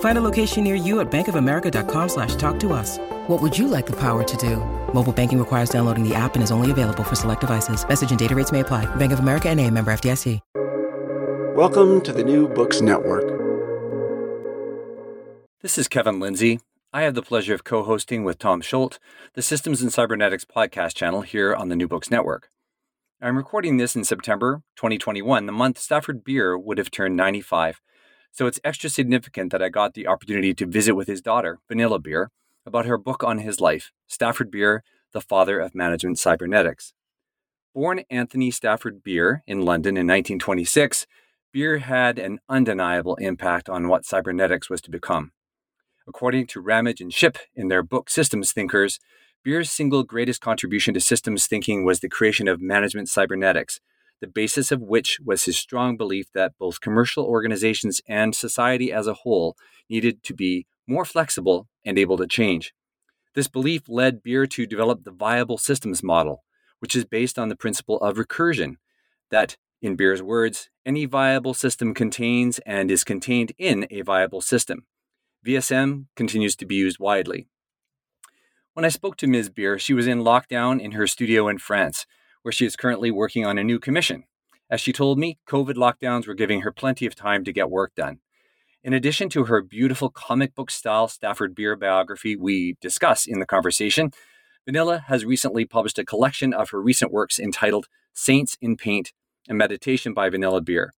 Find a location near you at bankofamerica.com slash talk to us. What would you like the power to do? Mobile banking requires downloading the app and is only available for select devices. Message and data rates may apply. Bank of America and a member FDIC. Welcome to the New Books Network. This is Kevin Lindsay. I have the pleasure of co hosting with Tom Scholte the Systems and Cybernetics podcast channel here on the New Books Network. I'm recording this in September 2021, the month Stafford Beer would have turned 95. So it's extra significant that I got the opportunity to visit with his daughter, Vanilla Beer, about her book on his life, Stafford Beer, the Father of Management Cybernetics. Born Anthony Stafford Beer in London in 1926, Beer had an undeniable impact on what cybernetics was to become. According to Ramage and Shipp in their book Systems Thinkers, Beer's single greatest contribution to systems thinking was the creation of management cybernetics, the basis of which was his strong belief that both commercial organizations and society as a whole needed to be more flexible and able to change. This belief led Beer to develop the viable systems model, which is based on the principle of recursion, that in Beer's words, any viable system contains and is contained in a viable system. VSM continues to be used widely. When I spoke to Ms. Beer, she was in lockdown in her studio in France, where she is currently working on a new commission. As she told me, COVID lockdowns were giving her plenty of time to get work done. In addition to her beautiful comic book style Stafford Beer biography we discuss in the conversation, Vanilla has recently published a collection of her recent works entitled Saints in Paint a meditation by Vanilla Beer.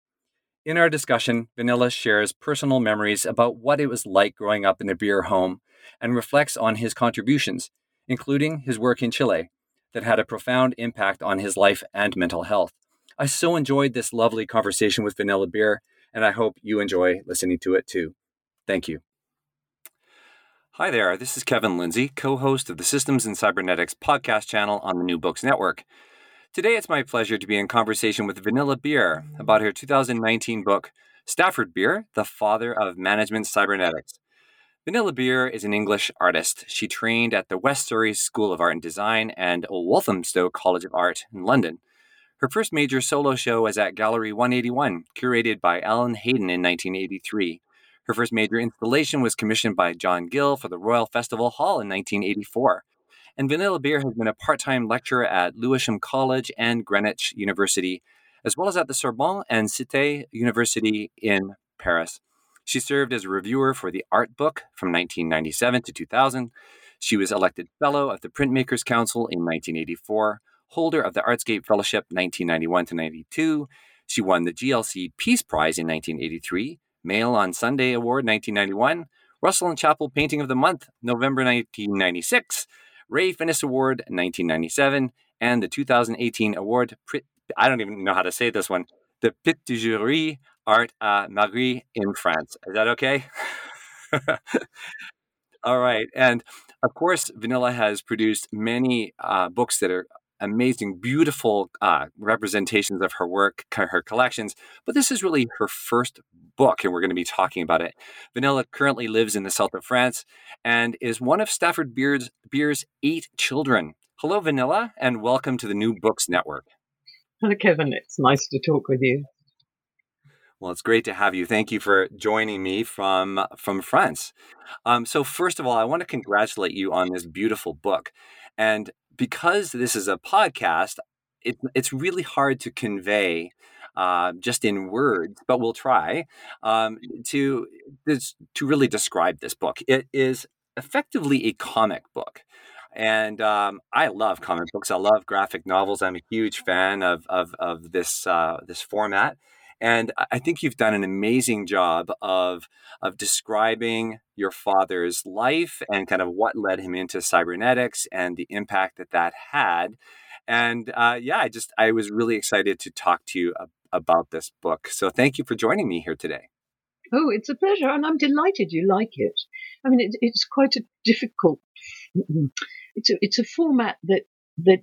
In our discussion, Vanilla shares personal memories about what it was like growing up in a beer home and reflects on his contributions, including his work in Chile, that had a profound impact on his life and mental health. I so enjoyed this lovely conversation with Vanilla Beer, and I hope you enjoy listening to it too. Thank you. Hi there, this is Kevin Lindsay, co host of the Systems and Cybernetics podcast channel on the New Books Network. Today, it's my pleasure to be in conversation with Vanilla Beer about her 2019 book, Stafford Beer, The Father of Management Cybernetics. Vanilla Beer is an English artist. She trained at the West Surrey School of Art and Design and Walthamstow College of Art in London. Her first major solo show was at Gallery 181, curated by Alan Hayden in 1983. Her first major installation was commissioned by John Gill for the Royal Festival Hall in 1984. And Vanilla Beer has been a part time lecturer at Lewisham College and Greenwich University, as well as at the Sorbonne and Cité University in Paris. She served as a reviewer for the Art Book from 1997 to 2000. She was elected Fellow of the Printmakers Council in 1984, holder of the Artscape Fellowship 1991 to 92. She won the GLC Peace Prize in 1983, Mail on Sunday Award 1991, Russell and Chapple Painting of the Month, November 1996, Ray Finnis Award 1997, and the 2018 award, I don't even know how to say this one, the Prix du Jury Art à Marie in France. Is that okay? All right. And of course, Vanilla has produced many uh, books that are amazing, beautiful uh, representations of her work, her collections. But this is really her first book, and we're going to be talking about it. Vanilla currently lives in the south of France and is one of Stafford Beer's, Beer's eight children. Hello, Vanilla, and welcome to the New Books Network. Hello, Kevin. It's nice to talk with you. Well, it's great to have you. Thank you for joining me from from France. Um, so, first of all, I want to congratulate you on this beautiful book, and because this is a podcast, it, it's really hard to convey uh, just in words, but we'll try um, to to really describe this book. It is effectively a comic book. And um, I love comic books. I love graphic novels. I'm a huge fan of of, of this uh, this format. And I think you've done an amazing job of of describing your father's life and kind of what led him into cybernetics and the impact that that had. And uh, yeah, I just I was really excited to talk to you about this book. So thank you for joining me here today. Oh, it's a pleasure, and I'm delighted you like it. I mean, it, it's quite a difficult. It's a it's a format that that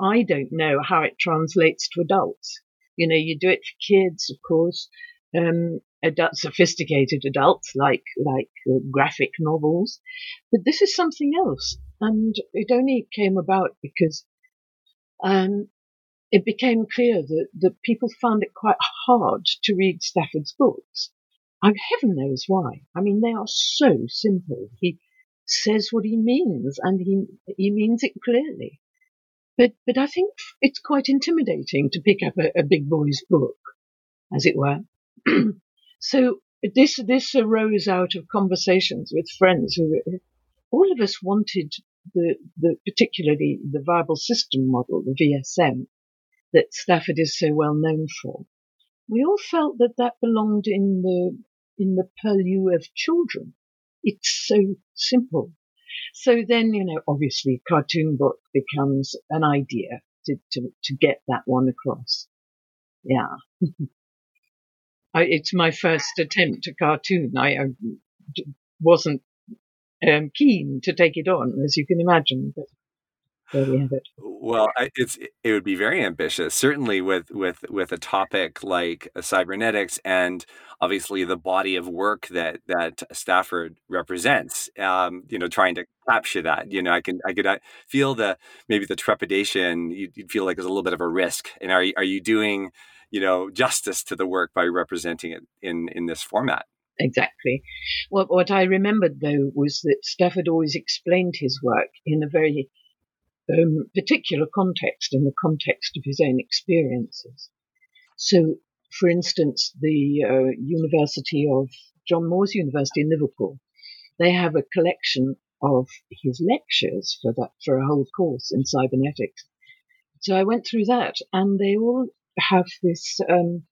I don't know how it translates to adults. You know, you do it for kids, of course, um, adult, sophisticated adults like like uh, graphic novels, but this is something else, and it only came about because um, it became clear that, that people found it quite hard to read Stafford's books. And heaven knows why. I mean, they are so simple. He says what he means, and he he means it clearly. But but I think it's quite intimidating to pick up a, a big boy's book, as it were. so this this arose out of conversations with friends who all of us wanted the the particularly the viable system model, the VSM, that Stafford is so well known for. We all felt that that belonged in the in the purlieu of children. It's so simple. So then, you know, obviously cartoon book becomes an idea to, to, to get that one across. Yeah. I, it's my first attempt at cartoon. I, I wasn't um, keen to take it on, as you can imagine, but there we have it. Well, it's it would be very ambitious, certainly with with with a topic like uh, cybernetics and obviously the body of work that that Stafford represents. Um, you know, trying to capture that. You know, I can I could uh, feel the maybe the trepidation. You'd, you'd feel like there's a little bit of a risk. And are you, are you doing you know justice to the work by representing it in in this format? Exactly. What what I remembered though was that Stafford always explained his work in a very um, particular context, in the context of his own experiences. So, for instance, the uh, University of John Moores University in Liverpool, they have a collection of his lectures for that for a whole course in cybernetics. So I went through that, and they all have this um,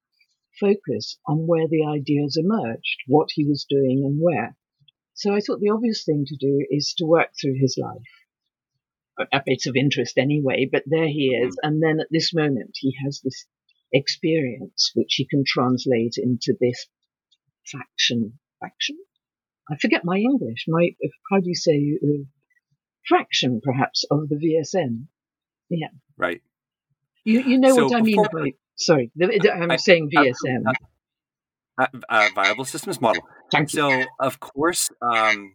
focus on where the ideas emerged, what he was doing, and where. So I thought the obvious thing to do is to work through his life a bit of interest anyway, but there he is. Mm. And then at this moment, he has this experience which he can translate into this faction. Faction? I forget my English. My, how do you say, uh, fraction perhaps of the VSM? Yeah. Right. You, you know so what I mean by, sorry, I'm I, saying VSM. Uh, uh, viable systems model. Thank so, of course, um,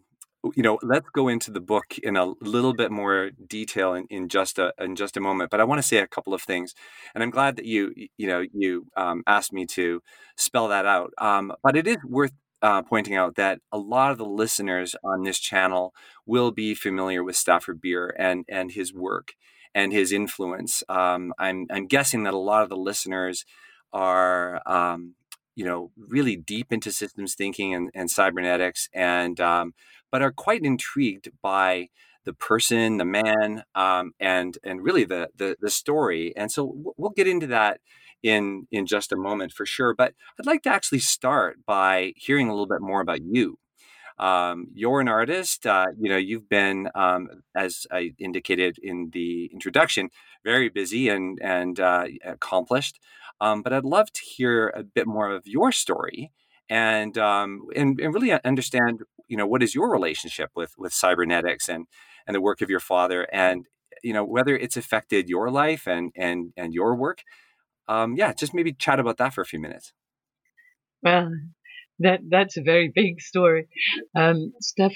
you know let's go into the book in a little bit more detail in, in just a in just a moment but i want to say a couple of things and i'm glad that you you know you um, asked me to spell that out um, but it is worth uh, pointing out that a lot of the listeners on this channel will be familiar with Stafford Beer and and his work and his influence. Um, I'm I'm guessing that a lot of the listeners are um, you know really deep into systems thinking and, and cybernetics and um, but are quite intrigued by the person, the man, um, and and really the, the the story. And so we'll get into that in in just a moment for sure. But I'd like to actually start by hearing a little bit more about you. Um, you're an artist. Uh, you know, you've been, um, as I indicated in the introduction, very busy and and uh, accomplished. Um, but I'd love to hear a bit more of your story and um, and, and really understand you know what is your relationship with with cybernetics and and the work of your father and you know whether it's affected your life and and and your work um, yeah just maybe chat about that for a few minutes. Well that that's a very big story. Um, uh,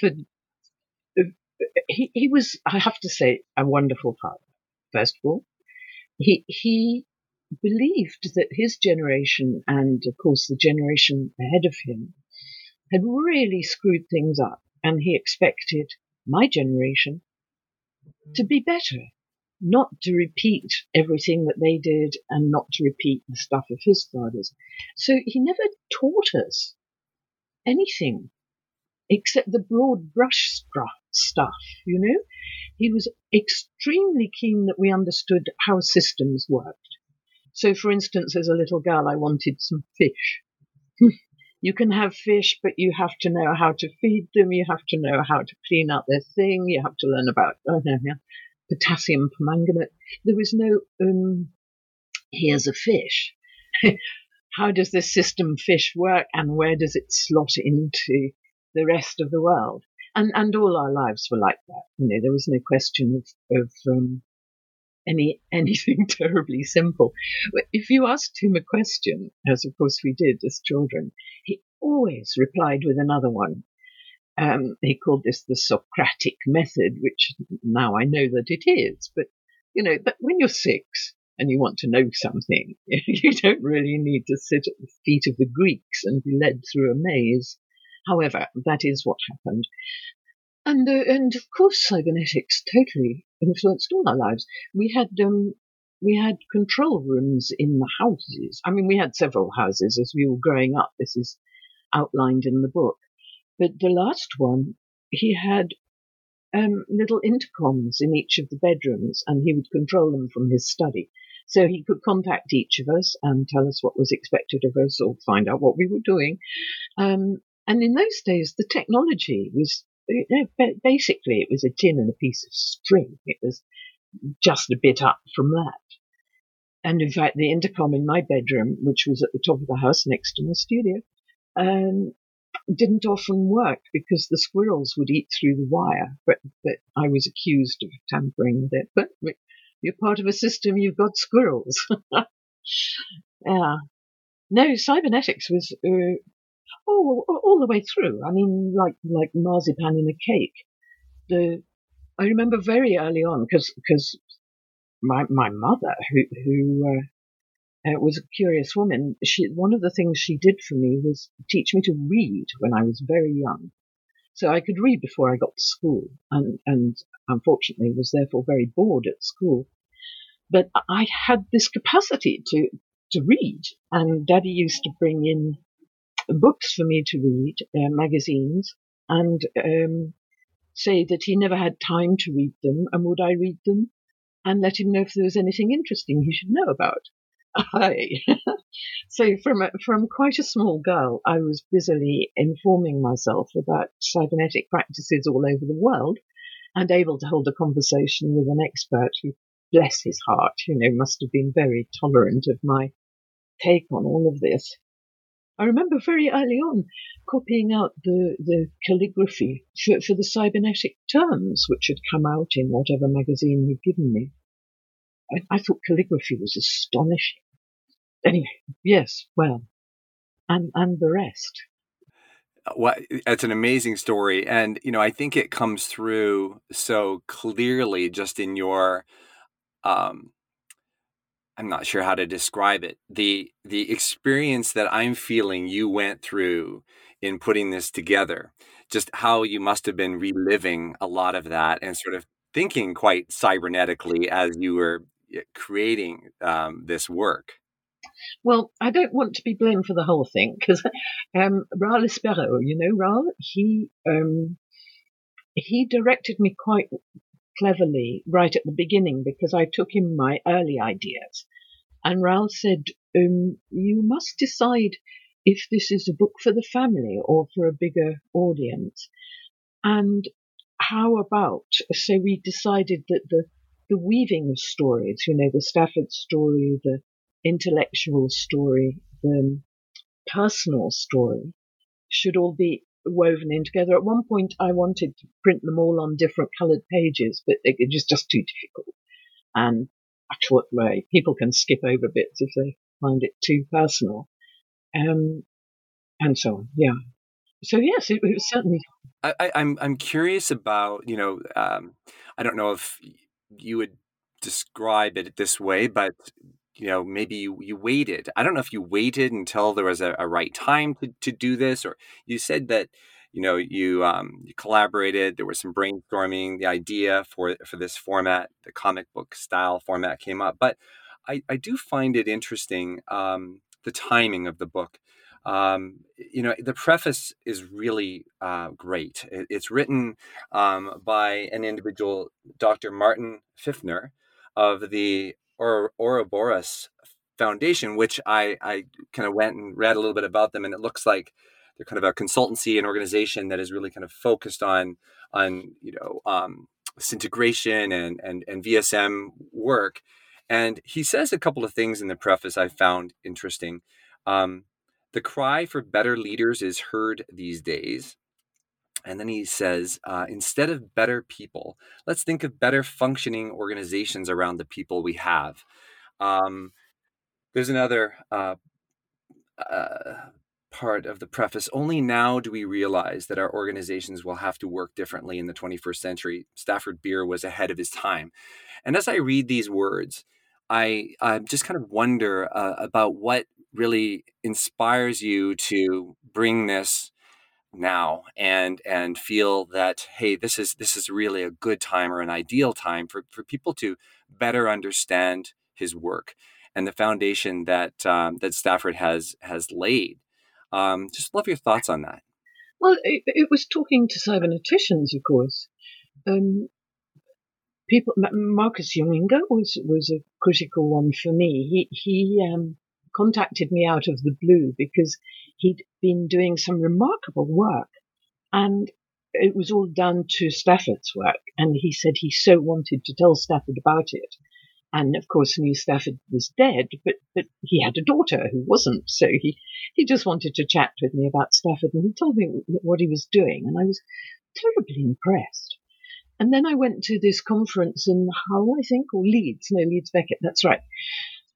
he, he was i have to say a wonderful father first of all. He he believed that his generation and, of course, the generation ahead of him had really screwed things up, and he expected my generation to be better, not to repeat everything that they did and not to repeat the stuff of his fathers. So he never taught us anything except the broad brush stuff, you know? He was extremely keen that we understood how systems worked. So, for instance, as a little girl, I wanted some fish. you can have fish, but you have to know how to feed them. You have to know how to clean up their thing. You have to learn about oh, no, yeah, potassium permanganate. There was no, um, here's a fish. how does this system fish work and where does it slot into the rest of the world? And, and all our lives were like that. You know, there was no question of, of um, any anything terribly simple. If you asked him a question, as of course we did as children, he always replied with another one. Um, he called this the Socratic method, which now I know that it is. But you know, but when you're six and you want to know something, you don't really need to sit at the feet of the Greeks and be led through a maze. However, that is what happened. And, uh, and of course, cybernetics totally influenced all our lives. We had, um, we had control rooms in the houses. I mean, we had several houses as we were growing up. This is outlined in the book. But the last one, he had um, little intercoms in each of the bedrooms, and he would control them from his study. So he could contact each of us and tell us what was expected of us or find out what we were doing. Um, and in those days, the technology was basically, it was a tin and a piece of string. It was just a bit up from that. And in fact, the intercom in my bedroom, which was at the top of the house next to my studio, um, didn't often work because the squirrels would eat through the wire. But, but I was accused of tampering with it. But you're part of a system, you've got squirrels. yeah. No, cybernetics was uh, Oh, all the way through. I mean, like like marzipan in a cake. The I remember very early on because because my my mother who who uh, uh, was a curious woman. She one of the things she did for me was teach me to read when I was very young, so I could read before I got to school, and and unfortunately was therefore very bored at school. But I had this capacity to to read, and Daddy used to bring in books for me to read, uh, magazines, and um, say that he never had time to read them, and would I read them, and let him know if there was anything interesting he should know about. so from a, from quite a small girl, I was busily informing myself about cybernetic practices all over the world, and able to hold a conversation with an expert who, bless his heart, you know, must have been very tolerant of my take on all of this. I remember very early on copying out the, the calligraphy for, for the cybernetic terms which had come out in whatever magazine you'd given me. I, I thought calligraphy was astonishing. Anyway, yes, well, and, and the rest. Well, it's an amazing story. And, you know, I think it comes through so clearly just in your um, I'm not sure how to describe it. The the experience that I'm feeling you went through in putting this together, just how you must have been reliving a lot of that and sort of thinking quite cybernetically as you were creating um, this work. Well, I don't want to be blamed for the whole thing because um, Espejo, you know, Raul, he um, he directed me quite cleverly right at the beginning because I took him my early ideas. And Raul said, um, You must decide if this is a book for the family or for a bigger audience. And how about, so we decided that the, the weaving of stories, you know, the Stafford story, the intellectual story, the personal story, should all be woven in together. At one point, I wanted to print them all on different coloured pages, but it was just too difficult. And I thought, well, people can skip over bits if they find it too personal, um, and so on. Yeah. So yes, it, it was certainly. I, am I'm, I'm curious about you know um, I don't know if you would describe it this way, but you know maybe you, you waited. I don't know if you waited until there was a, a right time to, to do this or you said that you know you um, you collaborated there was some brainstorming the idea for for this format the comic book style format came up but i i do find it interesting um, the timing of the book. Um, you know the preface is really uh, great. It, it's written um, by an individual dr martin pfiffner of the or Ouroboros Foundation, which I, I kind of went and read a little bit about them, and it looks like they're kind of a consultancy and organization that is really kind of focused on on you know um, integration and and and VSM work. And he says a couple of things in the preface I found interesting. Um, the cry for better leaders is heard these days. And then he says, uh, instead of better people, let's think of better functioning organizations around the people we have. Um, there's another uh, uh, part of the preface. Only now do we realize that our organizations will have to work differently in the 21st century. Stafford Beer was ahead of his time. And as I read these words, I, I just kind of wonder uh, about what really inspires you to bring this now and and feel that hey this is this is really a good time or an ideal time for for people to better understand his work and the foundation that um, that Stafford has has laid. Um, just love your thoughts on that. Well, it, it was talking to cyberneticians, of course. Um, people, Marcus Junginger was was a critical one for me. He he um, contacted me out of the blue because he'd been doing some remarkable work and it was all done to Stafford's work. And he said he so wanted to tell Stafford about it. And of course, knew Stafford was dead, but, but he had a daughter who wasn't. So he, he just wanted to chat with me about Stafford and he told me what he was doing. And I was terribly impressed. And then I went to this conference in Hull, I think, or Leeds. No, Leeds Beckett, that's right.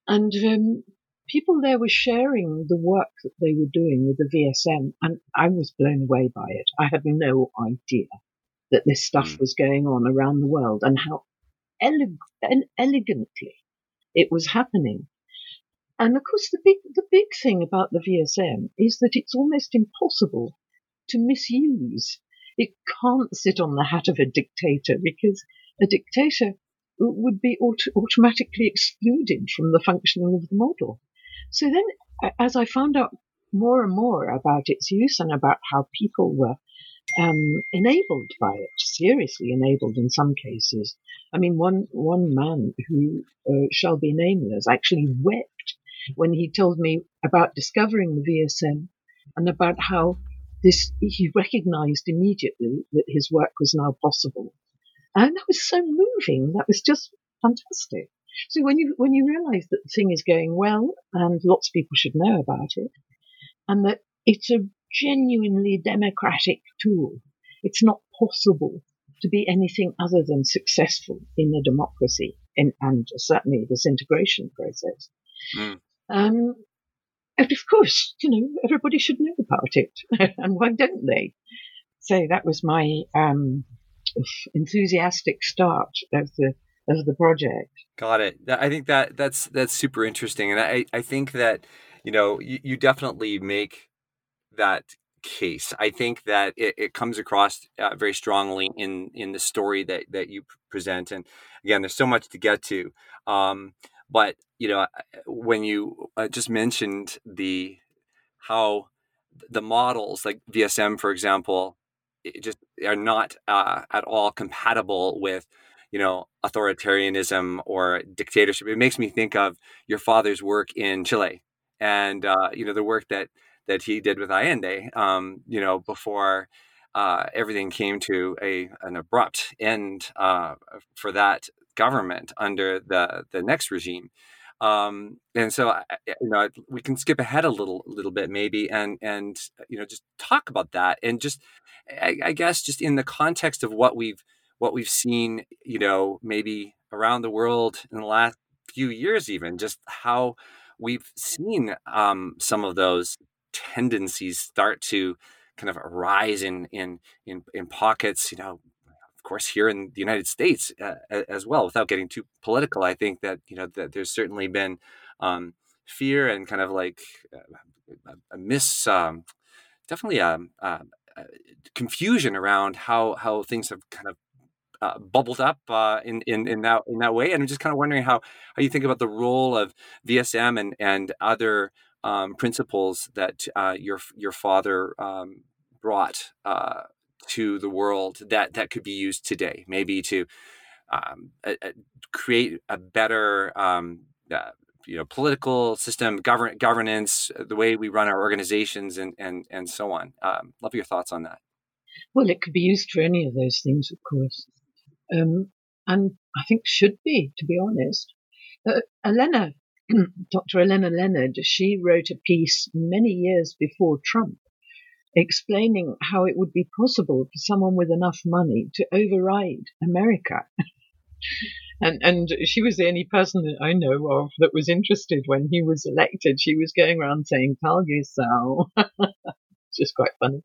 And um, people there were sharing the work that they were doing with the VSM, and I was blown away by it. I had no idea that this stuff mm. was going on around the world and how ele- and elegantly it was happening. And of course, the big the big thing about the VSM is that it's almost impossible to misuse. It can't sit on the hat of a dictator because a dictator would be auto- automatically excluded from the functioning of the model. So then, as I found out more and more about its use and about how people were um, enabled by it, seriously enabled in some cases. I mean, one one man who uh, shall be nameless actually wept when he told me about discovering the VSM and about how this he recognized immediately that his work was now possible, and that was so moving. That was just fantastic. So when you when you realise that the thing is going well and lots of people should know about it, and that it's a genuinely democratic tool, it's not possible to be anything other than successful in a democracy in, and certainly this integration process. Mm. Um, and of course, you know, everybody should know about it, and why don't they? So that was my um, enthusiastic start of the of the project. Got it. I think that that's that's super interesting, and I I think that you know you, you definitely make that case. I think that it, it comes across uh, very strongly in in the story that that you present, and again, there's so much to get to. Um, but you know, when you uh, just mentioned the how the models like VSM, for example, just are not uh, at all compatible with you know authoritarianism or dictatorship. It makes me think of your father's work in chile and uh, you know the work that that he did with allende um, you know before uh, everything came to a an abrupt end uh, for that government under the the next regime. Um, and so you know we can skip ahead a little little bit maybe and and you know just talk about that and just I, I guess just in the context of what we've what we've seen, you know, maybe around the world in the last few years, even just how we've seen um, some of those tendencies start to kind of arise in in in, in pockets, you know. Of course, here in the United States uh, as well. Without getting too political, I think that you know that there's certainly been um, fear and kind of like uh, a, miss, um, definitely a, um, a, a, confusion around how how things have kind of uh, bubbled up uh, in, in in that in that way. And I'm just kind of wondering how how you think about the role of VSM and and other um, principles that uh, your your father um, brought uh, to the world that that could be used today, maybe to um, a, a create a better um, uh, you know political system, govern governance, the way we run our organizations, and and and so on. Um, love your thoughts on that. Well, it could be used for any of those things, of course, um, and I think should be, to be honest. Uh, Allenna Dr. Allenna Leonard, she wrote a piece many years before Trump explaining how it would be possible for someone with enough money to override America. and and she was the only person that I know of that was interested when he was elected. She was going around saying "Talgisau," just quite funny.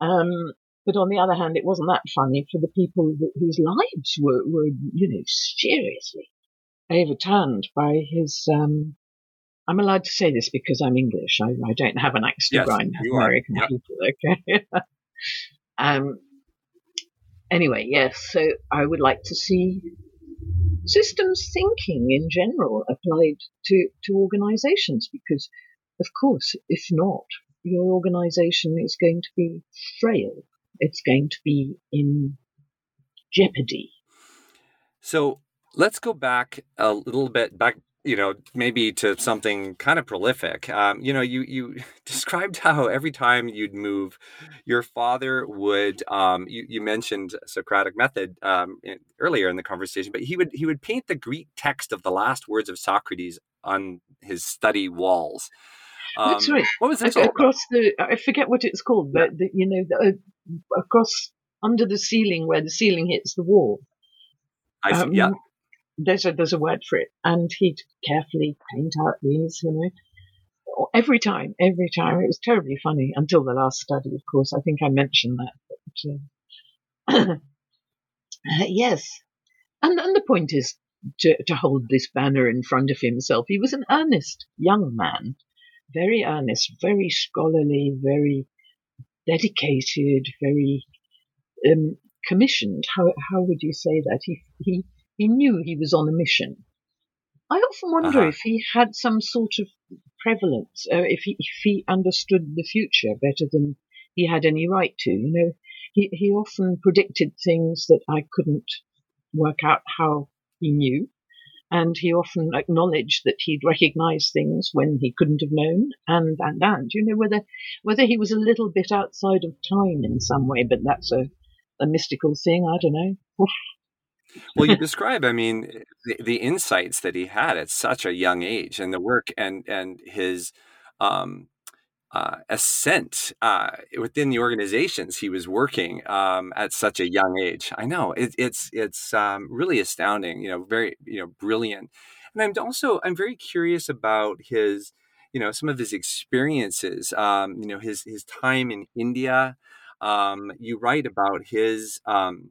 Um, but on the other hand, it wasn't that funny for the people whose lives were, were you know, seriously overturned by his. Um, I'm allowed to say this because I'm English. I, I don't have an axe to yes, grind American yep. people. Okay. um. Anyway, yes. So I would like to see systems thinking in general applied to to organisations because, of course, if not, your organisation is going to be frail. It's going to be in jeopardy. So let's go back a little bit back you know maybe to something kind of prolific um, you know you you described how every time you'd move your father would um, you, you mentioned socratic method um, in, earlier in the conversation but he would he would paint the greek text of the last words of socrates on his study walls that's um, right what was this across the i forget what it's called but the, you know the, uh, across under the ceiling where the ceiling hits the wall I see, yeah um, there's a there's a word for it, and he'd carefully paint out these, you know, every time, every time. It was terribly funny until the last study, of course. I think I mentioned that. But, uh, uh, yes, and and the point is to to hold this banner in front of himself. He was an earnest young man, very earnest, very scholarly, very dedicated, very um, commissioned. How how would you say that? He he he knew he was on a mission. I often wonder uh-huh. if he had some sort of prevalence, uh, if he if he understood the future better than he had any right to. You know, he he often predicted things that I couldn't work out how he knew, and he often acknowledged that he'd recognized things when he couldn't have known, and and and you know whether whether he was a little bit outside of time in some way, but that's a a mystical thing. I don't know. well, you describe, I mean, the, the, insights that he had at such a young age, and the work and and his um, uh, ascent uh, within the organizations he was working um, at such a young age. I know it, it's it's um, really astounding. You know, very you know brilliant. And I'm also I'm very curious about his you know some of his experiences. Um, you know his his time in India. Um, you write about his um,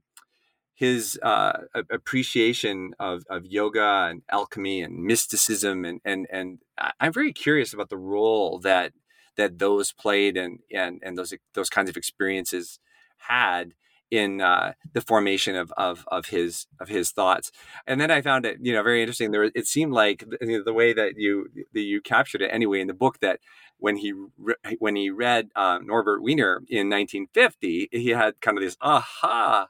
his uh, appreciation of, of yoga and alchemy and mysticism and and and I'm very curious about the role that that those played and and and those those kinds of experiences had in uh, the formation of, of of his of his thoughts. And then I found it you know very interesting. There it seemed like the, the way that you that you captured it anyway in the book that when he re- when he read uh, Norbert Wiener in 1950, he had kind of this aha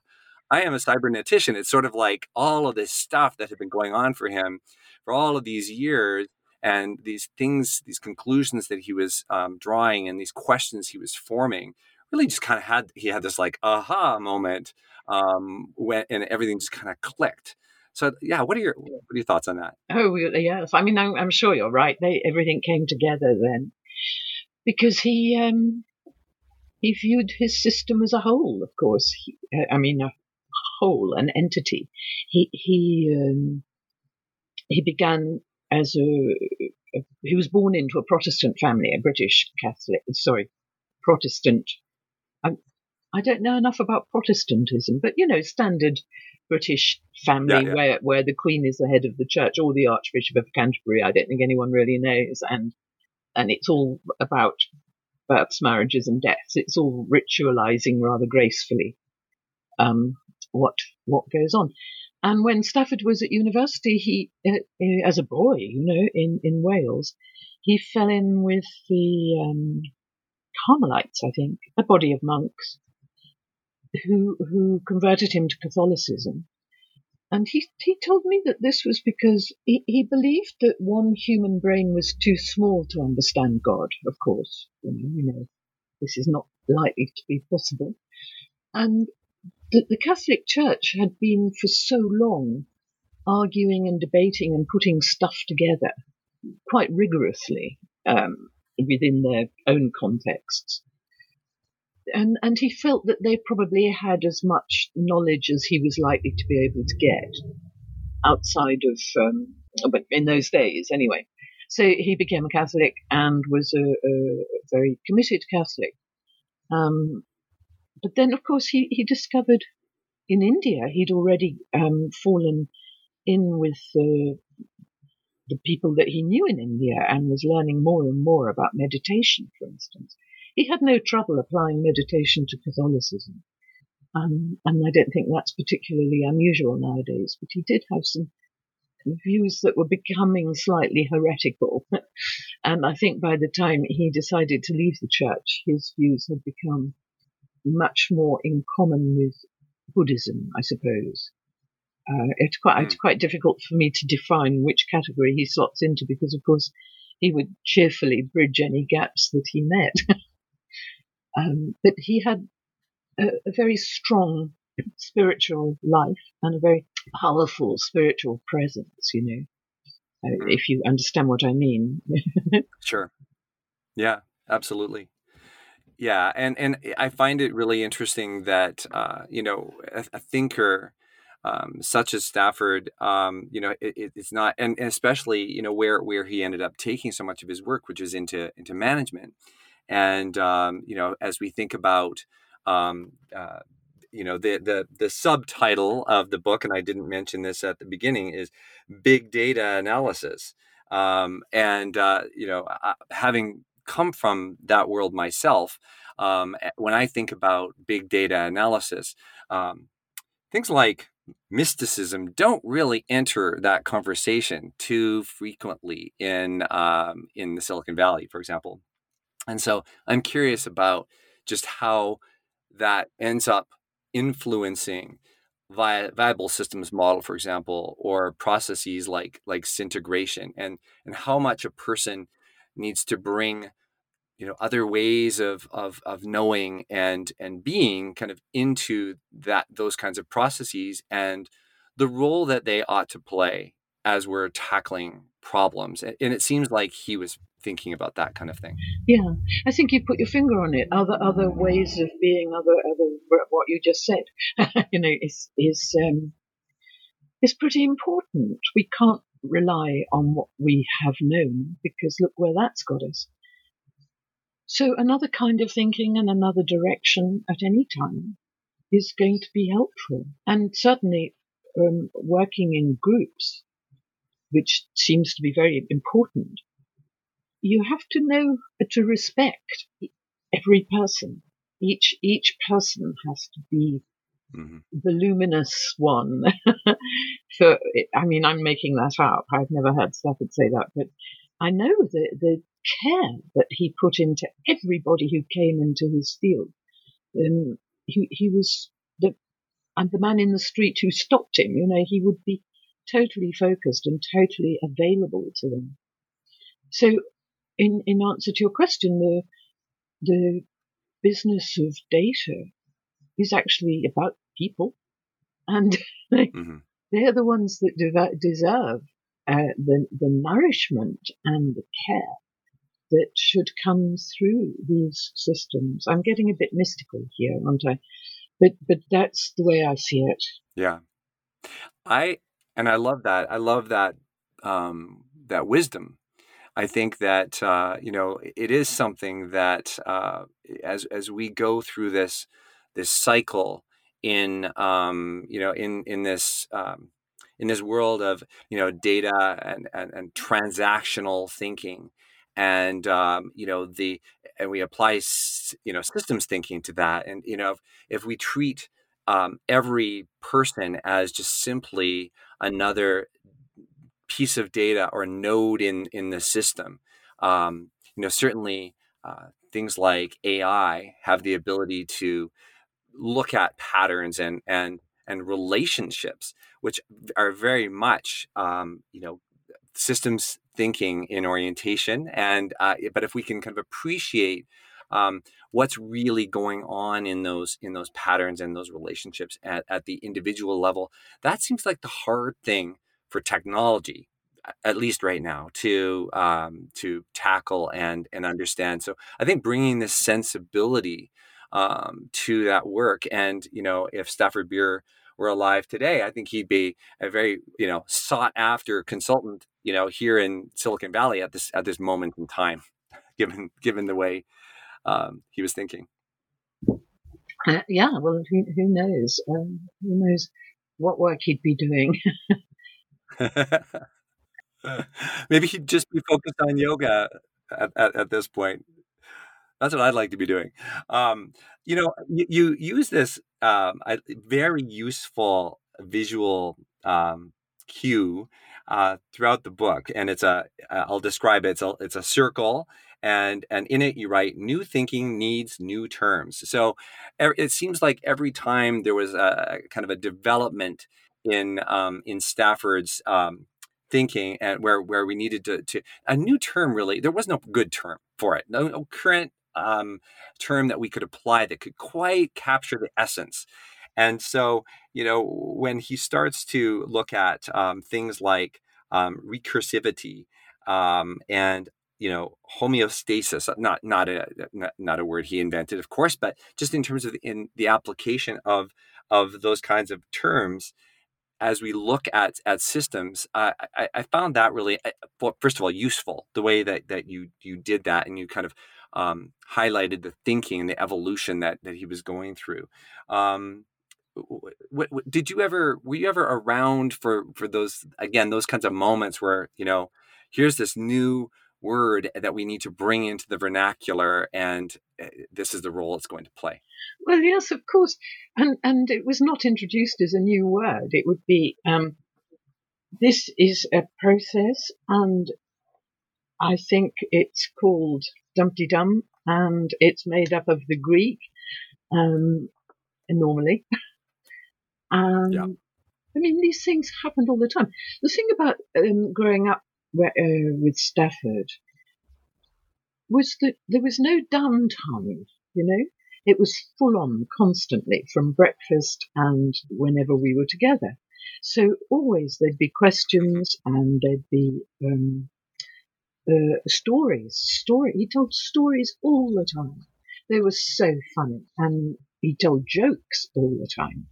I am a cybernetician. It's sort of like all of this stuff that had been going on for him for all of these years and these things, these conclusions that he was um, drawing and these questions he was forming really just kind of had, he had this like aha moment um, when, and everything just kind of clicked. So yeah, what are your what are your thoughts on that? Oh yes, I mean I'm, I'm sure you're right. They, everything came together then because he um, he viewed his system as a whole. Of course, he, I mean a whole, an entity. He he um, he began as a, he was born into a Protestant family, a British Catholic, sorry, Protestant. I, I don't know enough about Protestantism, but you know, standard British family Yeah, yeah. where where the Queen is the head of the church or the Archbishop of Canterbury. I don't think anyone really knows, and and it's all about births, marriages, and deaths. It's all ritualizing rather gracefully um, what what goes on. And when Stafford was at university, he uh, uh, as a boy, you know, in in Wales, he fell in with the um, Carmelites, I think, a body of monks who who converted him to Catholicism. And he he told me that this was because he, he believed that one human brain was too small to understand God. Of course, you know, you know this is not likely to be possible. And that the Catholic Church had been for so long arguing and debating and putting stuff together quite rigorously um, within their own contexts. And, and he felt that they probably had as much knowledge as he was likely to be able to get outside of, um, but in those days anyway. So he became a Catholic and was a, a very committed Catholic. Um, but then, of course, he, he discovered in India he'd already um, fallen in with the the people that he knew in India and was learning more and more about meditation, for instance. He had no trouble applying meditation to Catholicism. Um, and I don't think that's particularly unusual nowadays, but he did have some views that were becoming slightly heretical. and I think by the time he decided to leave the church, his views had become much more in common with Buddhism, I suppose. Uh, it's quite it's quite difficult for me to define which category he slots into because, of course, he would cheerfully bridge any gaps that he met. um, but he had a, a very strong spiritual life and a very powerful spiritual presence. You know, uh, if you understand what I mean. Sure. Yeah, absolutely. Yeah, and and I find it really interesting that uh, you know a, a thinker um, such as Stafford, um, you know, it, it's not, and especially you know where where he ended up taking so much of his work, which is into into management, and um, you know as we think about. Um, uh, you know the, the the subtitle of the book and i didn't mention this at the beginning is big data analysis um, and uh, you know having come from that world myself um, when i think about big data analysis um, things like mysticism don't really enter that conversation too frequently in um, in the silicon valley for example. And so i'm curious about just how that ends up influencing vi- viable systems model, for example, or processes like like integration, and and how much a person needs to bring you know other ways of of of knowing and and being kind of into that those kinds of processes and the role that they ought to play as we're tackling problems and it seems like he was thinking about that kind of thing. Yeah, I think you put your finger on it. Other other ways of being, other other what you just said, you know, is is um, is pretty important. We can't rely on what we have known because look where that's got us. So another kind of thinking and another direction at any time is going to be helpful, and certainly um, working in groups, which seems to be very important you have to know to respect every person. Each each person has to be mm-hmm. the luminous one. so, I mean, I'm making that up. I've never heard Stafford say that, but I know that the care that he put into everybody who came into his field. Um, he he was the and the man in the street who stopped him. You know, he would be totally focused and totally available to them. So in, in answer to your question, the, the business of data is actually about people. And they, mm-hmm. they're the ones that de- deserve uh, the, the nourishment and the care that should come through these systems. I'm getting a bit mystical here, aren't I? But but that's the way I see it. Yeah, I and I love that. I love that um, that wisdom I think that uh, you know it is something that uh, as as we go through this this cycle in um, you know in in this um, in this world of you know data and and, and transactional thinking and um, you know the and we apply you know systems thinking to that and you know if, if we treat um, every person as just simply another piece of data or node in in the system um, you know certainly uh, things like ai have the ability to look at patterns and and and relationships, which are very much um, you know systems thinking in orientation. And uh, but if we can kind of appreciate um, what's really going on in those in those patterns and those relationships at, at the individual level, that seems like the hard thing for technology at least right now to um, to tackle and and understand so i think bringing this sensibility um, to that work. And you know, if Stafford Beer were alive today, I think he'd be a very you know sought after consultant. You know, here in Silicon Valley at this at this moment in time, given given the way um, he was thinking. Uh, yeah, well, who, who knows? Um, who knows what work he'd be doing? Maybe he'd just be focused on yoga at, at, at this point. That's what I'd like to be doing. Um, you know, you, you use this um, very useful visual um, cue uh, throughout the book, and it's a I'll describe it. It's a it's a circle, and and in it you write new thinking needs new terms. So it seems like every time there was a kind of a development in um, in Stafford's um, thinking and where where we needed to, to a new term really there was no good term for it no, no current um, term that we could apply that could quite capture the essence. And so, you know, when he starts to look at um, things like um, recursivity um, and you know homeostasis not not a not, a word he invented of course but just in terms of in the application of of those kinds of terms as we look at at systems uh, I, I found that really uh, first of all useful the way that that you you did that and you kind of um, highlighted the thinking and the evolution that that he was going through. Um, what, what, did you ever were you ever around for for those again those kinds of moments where you know here's this new word that we need to bring into the vernacular and eh, this is the role it's going to play? Well yes of course. And and it was not introduced as a new word. It would be um, this is a process and i think it's called Dumpty Dum, and it's made up of the Greek, um, normally. um, yeah. I mean, these things happened all the time. The thing about um, growing up where, uh, with Stafford was that there was no downtime, you know? It was full on constantly from breakfast and whenever we were together. So always there'd be questions and there'd be um, uh, stories. Story. He told stories all the time. They were so funny, and he told jokes all the time.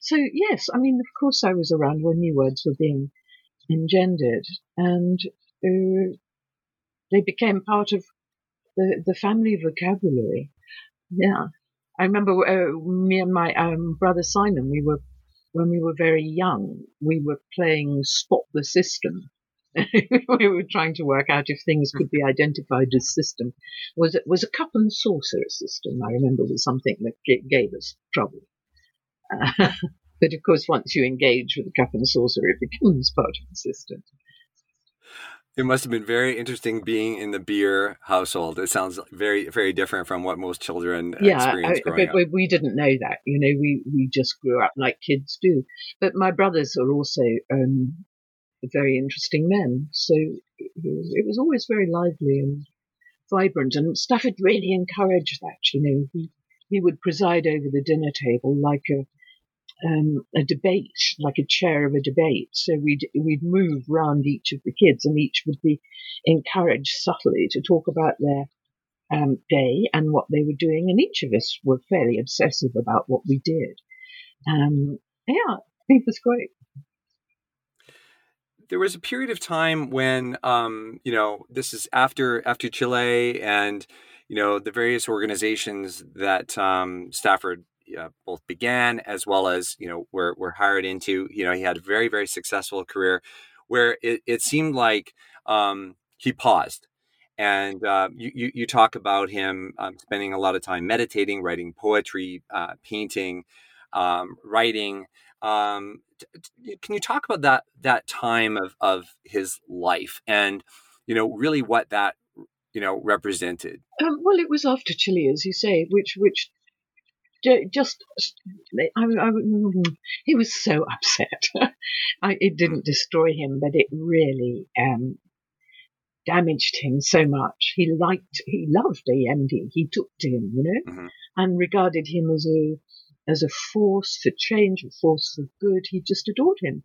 So yes, I mean, of course, I was around when new words were being engendered, and uh, they became part of the the family vocabulary. Yeah, I remember uh, me and my um, brother Simon. We were when we were very young. We were playing Spot the System we were trying to work out if things could be identified as system was it was a cup and saucer system. I remember was something that gave us trouble. Uh, but of course, once you engage with the cup and saucer, it becomes part of the system. It must have been very interesting being in the Beer household. It sounds very, very different from what most children yeah, experience growing but up. we didn't know that. You know, we, we just grew up like kids do. But my brothers are also um, very interesting men. So it was always very lively and vibrant. And Stafford really encouraged that. You know, he he would preside over the dinner table like a um, a debate, like a chair of a debate. So we'd we'd move round each of the kids, and each would be encouraged subtly to talk about their um, day and what they were doing. And each of us were fairly obsessive about what we did. Um, yeah, it was great there was a period of time when um, you know this is after after Chile and you know the various organizations that um, Stafford uh, both began as well as you know were were hired into. You know, he had a very very successful career where it, it seemed like um, he paused. And uh, you, you, talk about him um, spending a lot of time meditating, writing poetry, uh, painting, um, writing. Um, t- can you talk about that that time of of his life and you know really what that you know represented? Um, well, it was after Chile, as you say, which which just I, I, he was so upset. I, it didn't destroy him, but it really um, damaged him so much. He liked, he loved Allende. He took to him, you know, mm-hmm. and regarded him as a as a force for change, a force for good. He just adored him.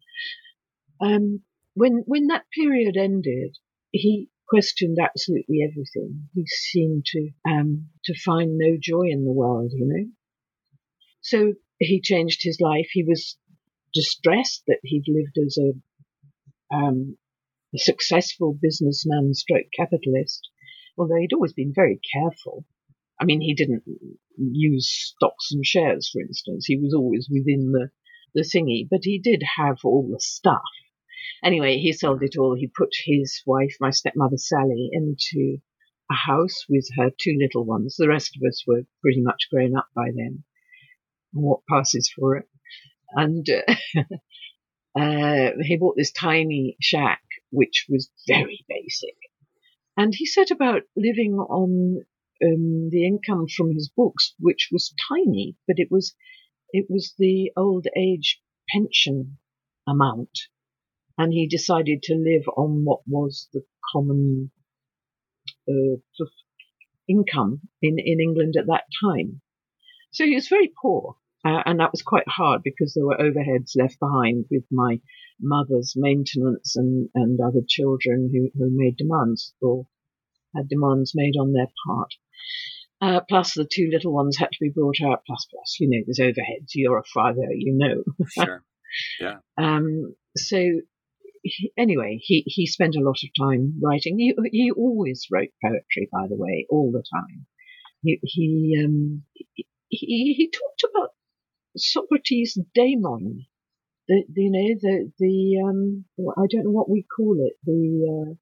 Um, when when that period ended, he questioned absolutely everything. He seemed to um, to find no joy in the world, you know. So he changed his life. He was distressed that he'd lived as a, um, a successful businessman stroke capitalist, although he'd always been very careful. I mean, he didn't use stocks and shares, for instance. He was always within the, the thingy, but he did have all the stuff. Anyway, he sold it all. He put his wife, my stepmother Sally, into a house with her two little ones. The rest of us were pretty much grown up by then. What passes for it? And uh, uh, he bought this tiny shack, which was very basic. And he set about living on um, the income from his books, which was tiny, but it was it was the old age pension amount, and he decided to live on what was the common uh, income in in England at that time. So he was very poor, uh, and that was quite hard because there were overheads left behind with my mother's maintenance and, and other children who, who made demands or had demands made on their part. Uh, plus, the two little ones had to be brought out. Plus, plus, you know, there's overheads. You're a father, you know. sure. Yeah. Um, so he, anyway, he, he spent a lot of time writing. He, he always wrote poetry, by the way, all the time. He he, um, he, he talked about Socrates' daemon. The, the, you know the the um I don't know what we call it the uh,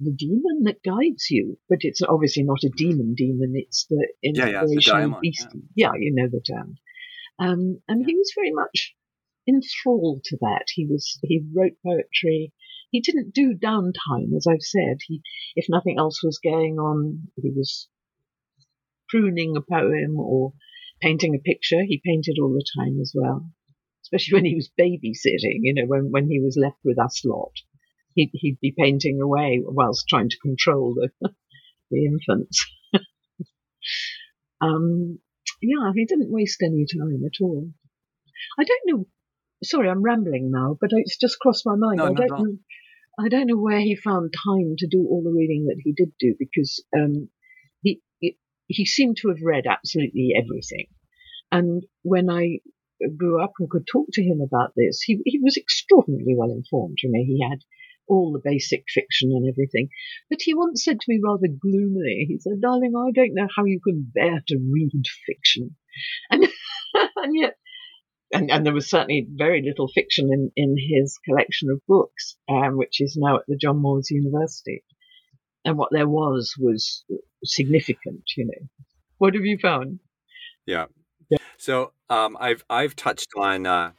the demon that guides you, but it's obviously not a demon demon. It's the inspiration yeah, yeah, the yeah. yeah. you know the term. Um, and he was very much enthralled to that. He was he wrote poetry. He didn't do downtime, as I've said. He, if nothing else was going on, he was pruning a poem or painting a picture. He painted all the time as well, especially when he was babysitting. You know, when when he was left with us lot he'd, he'd be painting away whilst trying to control the, the infants. um, yeah, he didn't waste any time at all. I don't know. Sorry, I'm rambling now, but it's just crossed my mind. No, I don't know. I don't know where he found time to do all the reading that he did do because um, he, he he seemed to have read absolutely everything. And when I grew up and could talk to him about this, he he was extraordinarily well informed. You know, he had all the basic fiction and everything. But he once said to me rather gloomily, he said, Darling, I don't know how you can bear to read fiction. And, and yet, and, and there was certainly very little fiction in, in his collection of books, um, which is now at the John Moores University. And what there was was significant, you know. What have you found? Yeah. yeah. So um, I've I've touched on uh,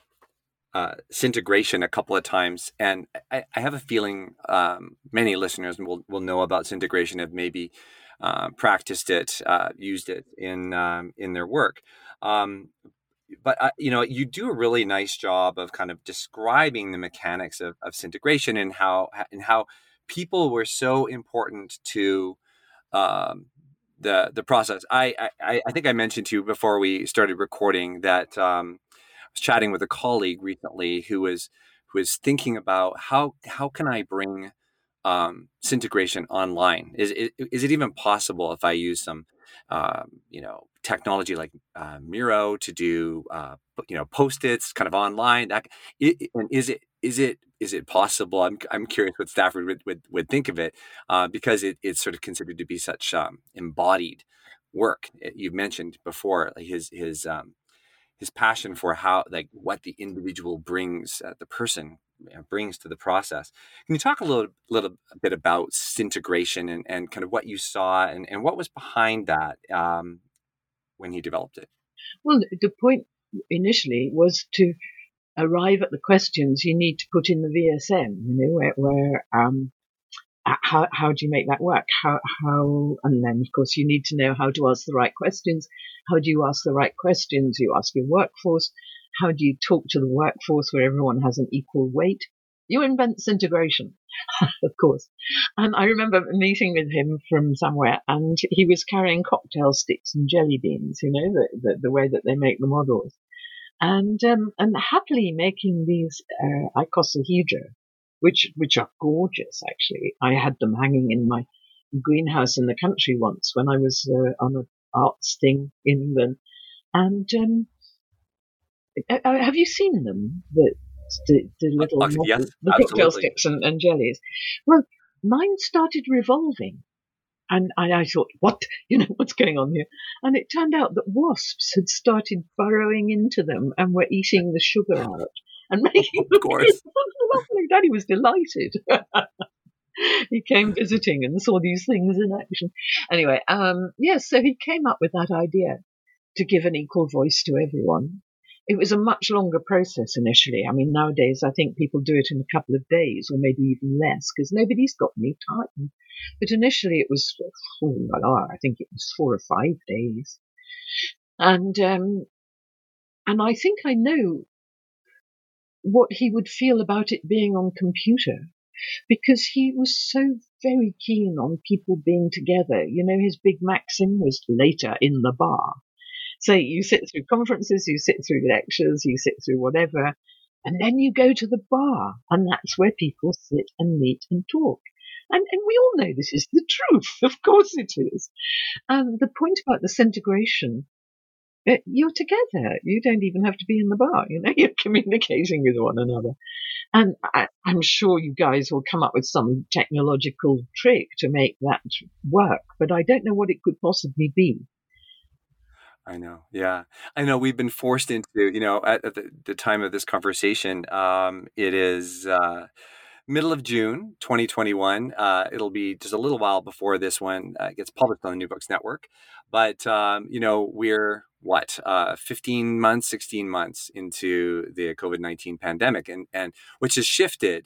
uh, Syntegration a couple of times, and I, I have a feeling um, many listeners will will know about Syntegration, have maybe uh, practiced it, uh, used it in um, in their work. Um, but uh, you know, you do a really nice job of kind of describing the mechanics of, of Syntegration and how and how people were so important to um, the the process. I, I I think I mentioned to you before we started recording that um, was chatting with a colleague recently who was who was thinking about how how can I bring um, Syntegration online? Is, is, is it even possible if I use some um, you know technology like uh, Miro to do uh, you know post-its kind of online? That it, and is it is it is it possible? I'm I'm curious what Stafford would would, would think of it uh, because it, it's sort of considered to be such um, embodied work. You've mentioned before his his um, his passion for how like what the individual brings uh, the person brings to the process. Can you talk a little little bit about Syntegration and, and kind of what you saw and, and what was behind that um, when he developed it? Well, the point initially was to arrive at the questions you need to put in the VSM, you know, where, where um, how, how do you make that work? How, how, and then of course you need to know how to ask the right questions. How do you ask the right questions? You ask your workforce. How do you talk to the workforce where everyone has an equal weight? You invent Syntegration, of course. And I remember meeting with him from somewhere and he was carrying cocktail sticks and jelly beans, you know, the, the, the way that they make the models. And, um, and happily making these, uh, icosahedra, which, which are gorgeous, actually. I had them hanging in my greenhouse in the country once when I was uh, on an art sting in England. And, um, uh, uh, have you seen them? The, the, the little yes, the cocktail sticks and, and jellies. Well, mine started revolving. And I, I thought, what? You know, what's going on here? And it turned out that wasps had started burrowing into them and were eating the sugar out and making of course. lovely. Daddy was delighted. he came visiting and saw these things in action. Anyway, um, yes, so he came up with that idea to give an equal voice to everyone it was a much longer process initially. I mean, nowadays I think people do it in a couple of days or maybe even less because nobody's got any time. But initially it was, oh, I think it was four or five days. And, um, and I think I know what he would feel about it being on computer because he was so very keen on people being together. You know, his big maxim was later in the bar. So you sit through conferences, you sit through lectures, you sit through whatever, and then you go to the bar, and that's where people sit and meet and talk. And, and we all know this is the truth. Of course it is. And the point about the you're together. You don't even have to be in the bar. You know, you're communicating with one another. And I, I'm sure you guys will come up with some technological trick to make that work, but I don't know what it could possibly be. I know. Yeah. I know we've been forced into, you know, at, at the, the, time of this conversation, um, it is uh, middle of June 2021. Uh, it'll be just a little while before this one uh, gets published on the New Books Network. But, um, you know, we're what, uh, 15 months, 16 months into the COVID 19 pandemic, and, and which has shifted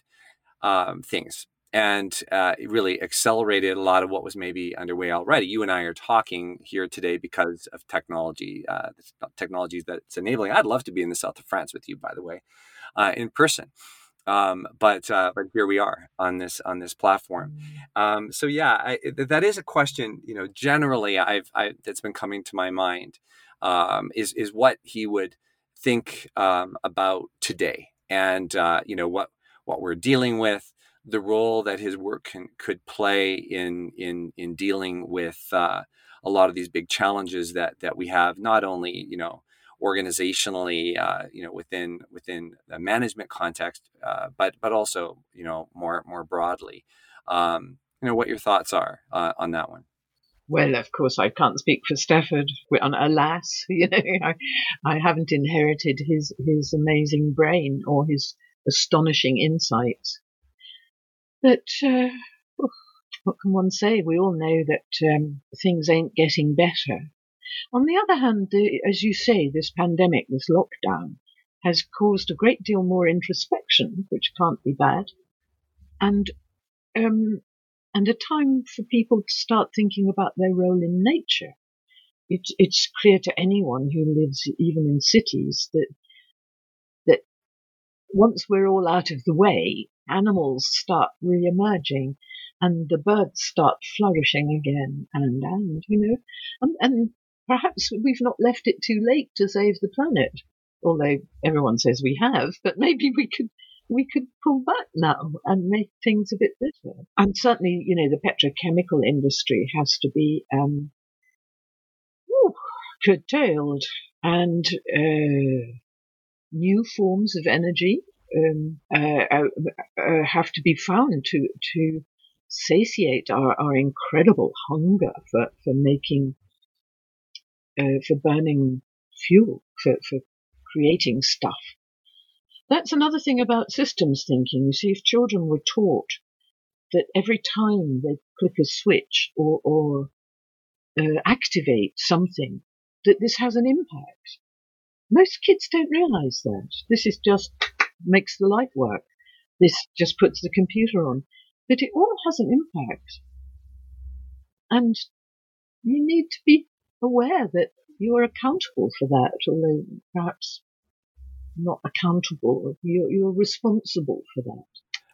um, things and uh, really accelerated a lot of what was maybe underway already. You and I are talking here today because of technology, uh, technologies that's enabling. I'd love to be in the south of France with you, by the way, uh, in person. Um, but uh, but here we are on this on this platform. Mm. Um, so yeah, I, that is a question. You know, generally, I've I, that's been coming to my mind um, is is what he would think um, about today, and uh, you know what what we're dealing with the role that his work can, could play in in in dealing with uh, a lot of these big challenges that that we have, not only you know organizationally, uh, you know within within the management context, uh, but but also you know more more broadly. Um, you know what your thoughts are uh, on that one. Well, of course, I can't speak for Stafford. Alas, you know, I, I haven't inherited his his amazing brain or his astonishing insights. But uh, what can one say? We all know that um, things ain't getting better. On the other hand, the, as you say, this pandemic, this lockdown, has caused a great deal more introspection, which can't be bad, and um, and a time for people to start thinking about their role in nature. It, it's clear to anyone who lives even in cities that that once we're all out of the way, animals start re-emerging and the birds start flourishing again and, and, you know, and, and perhaps we've not left it too late to save the planet, although everyone says we have, but maybe we could we could pull back now and make things a bit better. And certainly, you know, the petrochemical industry has to be um, whew, curtailed and uh, new forms of energy um, uh, uh, uh, have to be found to to satiate our, our incredible hunger for for making uh, for burning fuel for, for creating stuff. That's another thing about systems thinking. You see, if children were taught that every time they click a switch or, or uh, activate something, that this has an impact. Most kids don't realize that. This is just makes the light work. This just puts the computer on. But it all has an impact. And you need to be aware that you are accountable for that, although perhaps not accountable. You're, you're responsible for that.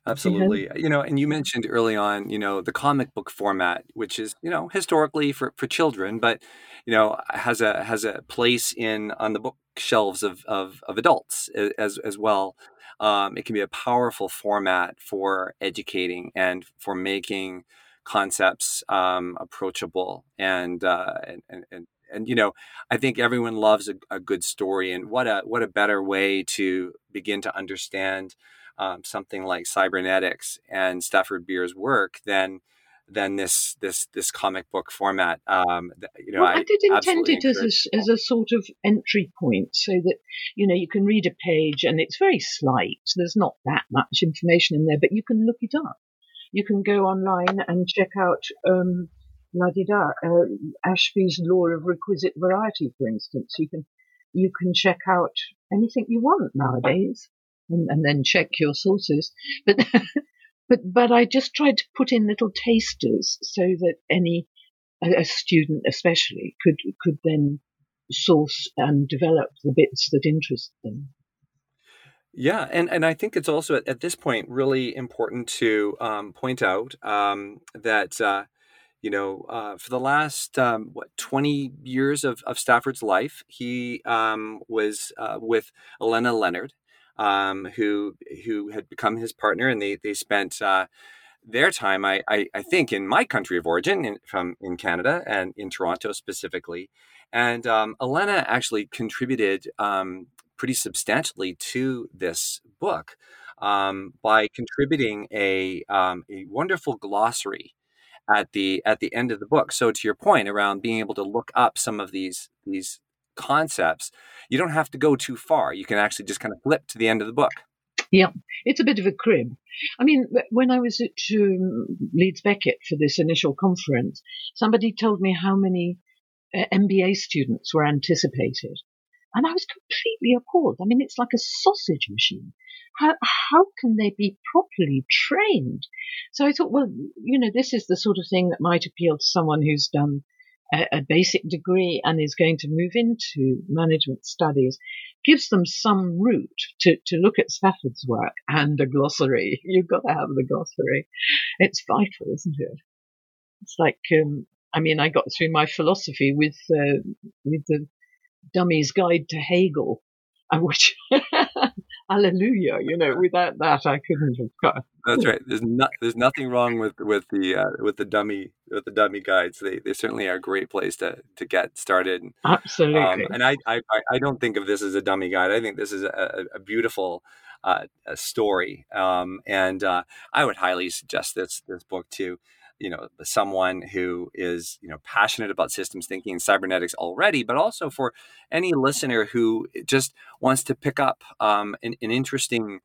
Absolutely. You know, and you mentioned early on, you know, the comic book format, which is, you know, historically for, for children, but, you know, has a has a place in on the bookshelves of, of, of adults as as well. Um, it can be a powerful format for educating and for making concepts um, approachable and, uh, and, and, and you know i think everyone loves a, a, good story and what a what a better way to begin to understand um, something like cybernetics and Stafford Beer's work than than this this this comic book format. Um, you know, well, I, I, did intend it as a, as a sort of entry point, so that you know you can read a page and it's very slight. There's not that much information in there, but you can look it up. You can go online and check out um, la di da uh, Ashby's law of requisite variety, for instance. You can you can check out anything you want nowadays and, and then check your sources. But but but I just tried to put in little tasters so that any a, a student especially could could then source and develop the bits that interest them. Yeah, and, and I think it's also at, at this point really important to um, point out um, that uh, you know uh, for the last um, what twenty years of, of Stafford's life, he um, was uh, with Allenna Leonard, um, who who had become his partner, and they they spent uh, their time, I, I, I think, in my country of origin, in, from in Canada and in Toronto specifically. And um, Allenna actually contributed um, pretty substantially to this book um, by contributing a a wonderful glossary at the at the end of the book. So to your point around being able to look up some of these these concepts, you don't have to go too far. You can actually just kind of flip to the end of the book. Yeah, it's a bit of a crib. I mean, when I was at um, Leeds Beckett for this initial conference, somebody told me how many uh, MBA students were anticipated. And I was completely appalled. I mean, it's like a sausage machine. How, how can they be properly trained? So I thought, well, you know, this is the sort of thing that might appeal to someone who's done a, a basic degree and is going to move into management studies gives them some route to, to look at Stafford's work and a glossary. You've got to have the glossary. It's vital, isn't it? It's like, um, I mean, I got through my philosophy with, uh, with the Dummy's Guide to Hegel, which hallelujah. You know, without that, I couldn't have got. That's right. There's not. There's nothing wrong with with the uh, with the dummy with the dummy guides. They they certainly are a great place to to get started. Absolutely. Um, and I, I I don't think of this as a dummy guide. I think this is a, a beautiful uh, a story. Um, and uh, I would highly suggest this this book to you know someone who is you know passionate about systems thinking and cybernetics already but also for any listener who just wants to pick up um, an, an, interesting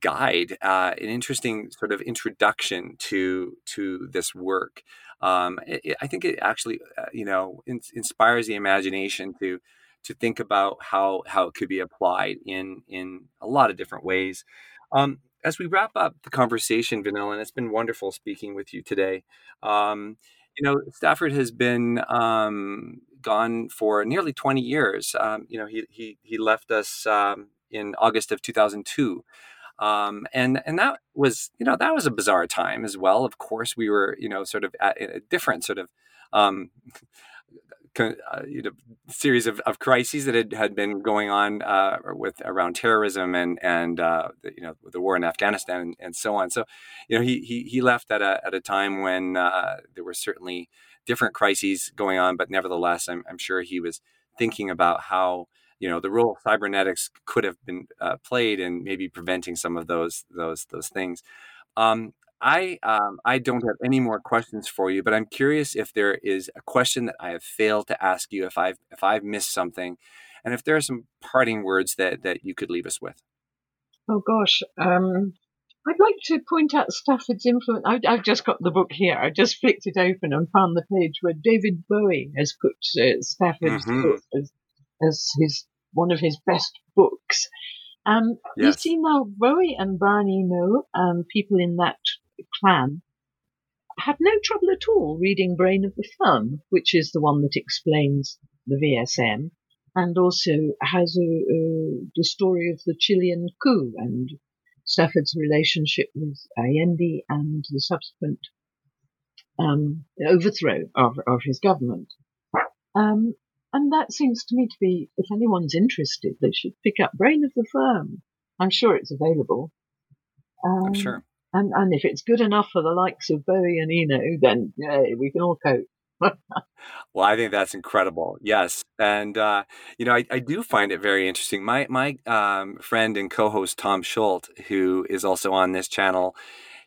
guide uh, an interesting sort of introduction to to this work. Um, it, it, i think it actually uh, you know in, inspires the imagination to to think about how how it could be applied in in a lot of different ways. Um, as we wrap up the conversation, Vanilla, and it's been wonderful speaking with you today. Um, you know, Stafford has been um, gone for nearly 20 years. Um, you know, he, he, he left us um, in August of 2002. Um, and and that was you know that was a bizarre time as well. Of course, we were you know sort of at a different sort of um, uh, you know, series of, of crises that had, had been going on uh, with around terrorism and and uh, you know the war in Afghanistan and, and, so on. So, you know, he he, he left at a at a time when uh, there were certainly different crises going on, but nevertheless, I'm, I'm sure he was thinking about how you know the role of cybernetics could have been uh, played in maybe preventing some of those those those things. Um, I um, I don't have any more questions for you, but I'm curious if there is a question that I have failed to ask you, if I've if I've missed something, And if there are some parting words that, that you could leave us with. Oh, gosh. Um, I'd like to point out Stafford's influence. I, have just got the book here. I just flicked it open and found the page where David Bowie has put uh, Stafford's mm-hmm. book as, as his one of his best books. Um, yes. You see now, Bowie and Brian Eno and people in that clan had no trouble at all reading Brain of the Firm, which is the one that explains the VSM, and also has a, the story of the Chilean coup and Stafford's relationship with Allende and the subsequent um, overthrow of, of his government. Um, and that seems to me to be, if anyone's interested, they should pick up Brain of the Firm. I'm sure it's available. Um, I'm sure. And, and if it's good enough for the likes of Bowie and Eno, then yeah, we can all cope. well, I think that's incredible. Yes, and uh, you know, I, I, do find it very interesting. My my um, friend and co-host Tom Scholte, who is also on this channel,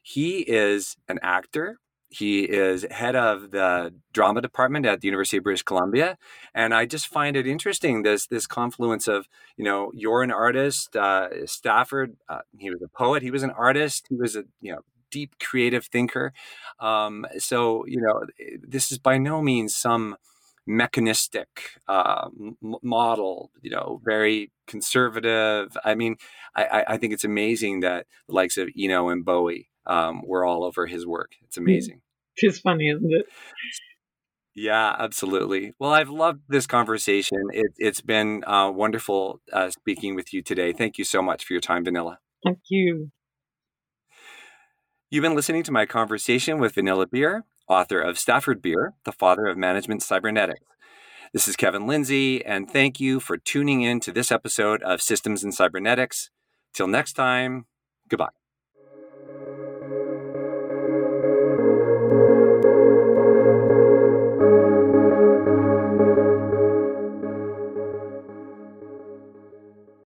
he is an actor he is head of the drama department at the University of British Columbia, and I just find it interesting this this confluence of you know you're an artist, uh, Stafford. Uh, he was a poet. He was an artist. He was a you know deep creative thinker. Um, so you know this is by no means some mechanistic uh, m- model. You know, very conservative. I mean, I, I think it's amazing that the likes of Eno and Bowie um, were all over his work. It's amazing. It's funny, isn't it? Yeah, absolutely. Well, I've loved this conversation. It, has been uh, wonderful uh, speaking with you today. Thank you so much for your time, Vanilla. Thank you. You've been listening to my conversation with Vanilla Beer, author of Stafford Beer, the father of management cybernetics. This is Kevin Lindsay, and thank you for tuning in to this episode of Systems and Cybernetics. Till next time, goodbye.